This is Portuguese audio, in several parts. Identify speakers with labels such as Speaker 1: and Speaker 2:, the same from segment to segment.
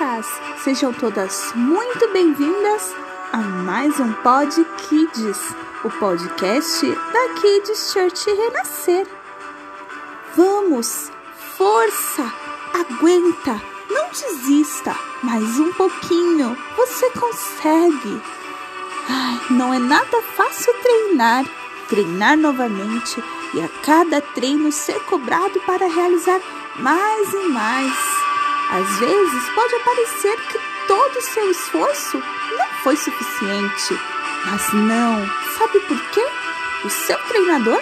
Speaker 1: crianças! Sejam todas muito bem-vindas a mais um Pod Kids, o podcast da Kids Church Renascer. Vamos, força, aguenta, não desista, mais um pouquinho, você consegue. Ai, não é nada fácil treinar, treinar novamente e a cada treino ser cobrado para realizar mais e mais. Às vezes pode parecer que todo o seu esforço não foi suficiente, mas não. Sabe por quê? O seu treinador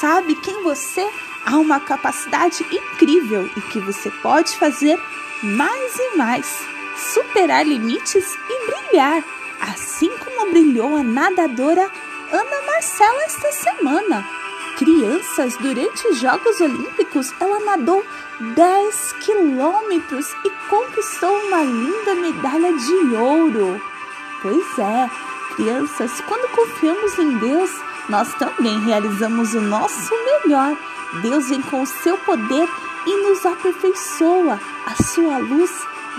Speaker 1: sabe quem você há uma capacidade incrível e que você pode fazer mais e mais, superar limites e brilhar, assim como brilhou a nadadora Ana Marcela esta semana. Crianças, durante os Jogos Olímpicos, ela nadou 10 quilômetros e conquistou uma linda medalha de ouro. Pois é, crianças, quando confiamos em Deus, nós também realizamos o nosso melhor. Deus vem com o seu poder e nos aperfeiçoa. A sua luz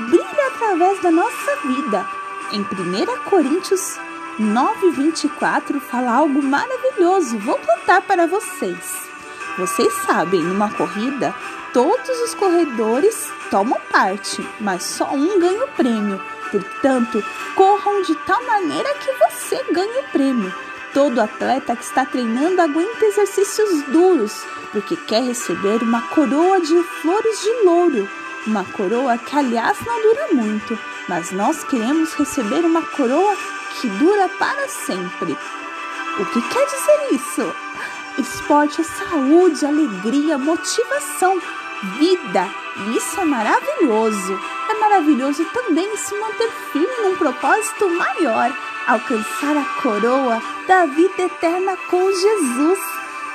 Speaker 1: brilha através da nossa vida. Em 1 Coríntios 9:24 fala algo maravilhoso. Vou contar para vocês. Vocês sabem, numa corrida, Todos os corredores tomam parte, mas só um ganha o prêmio. Portanto, corram de tal maneira que você ganhe o prêmio. Todo atleta que está treinando aguenta exercícios duros, porque quer receber uma coroa de flores de louro. Uma coroa que, aliás, não dura muito, mas nós queremos receber uma coroa que dura para sempre. O que quer dizer isso? Esporte é saúde, alegria, motivação vida. E isso é maravilhoso. É maravilhoso também se manter firme num propósito maior, alcançar a coroa da vida eterna com Jesus.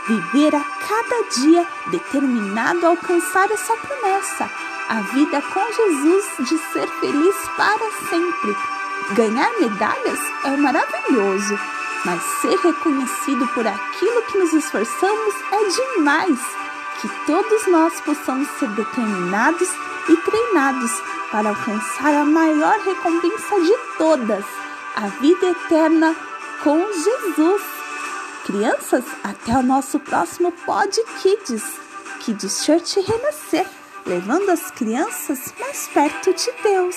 Speaker 1: Viver a cada dia determinado a alcançar essa promessa, a vida com Jesus de ser feliz para sempre. Ganhar medalhas é maravilhoso, mas ser reconhecido por aquilo que nos esforçamos é demais que todos nós possamos ser determinados e treinados para alcançar a maior recompensa de todas, a vida eterna com Jesus. Crianças, até o nosso próximo Pod Kids, Kids Church Renascer, levando as crianças mais perto de Deus.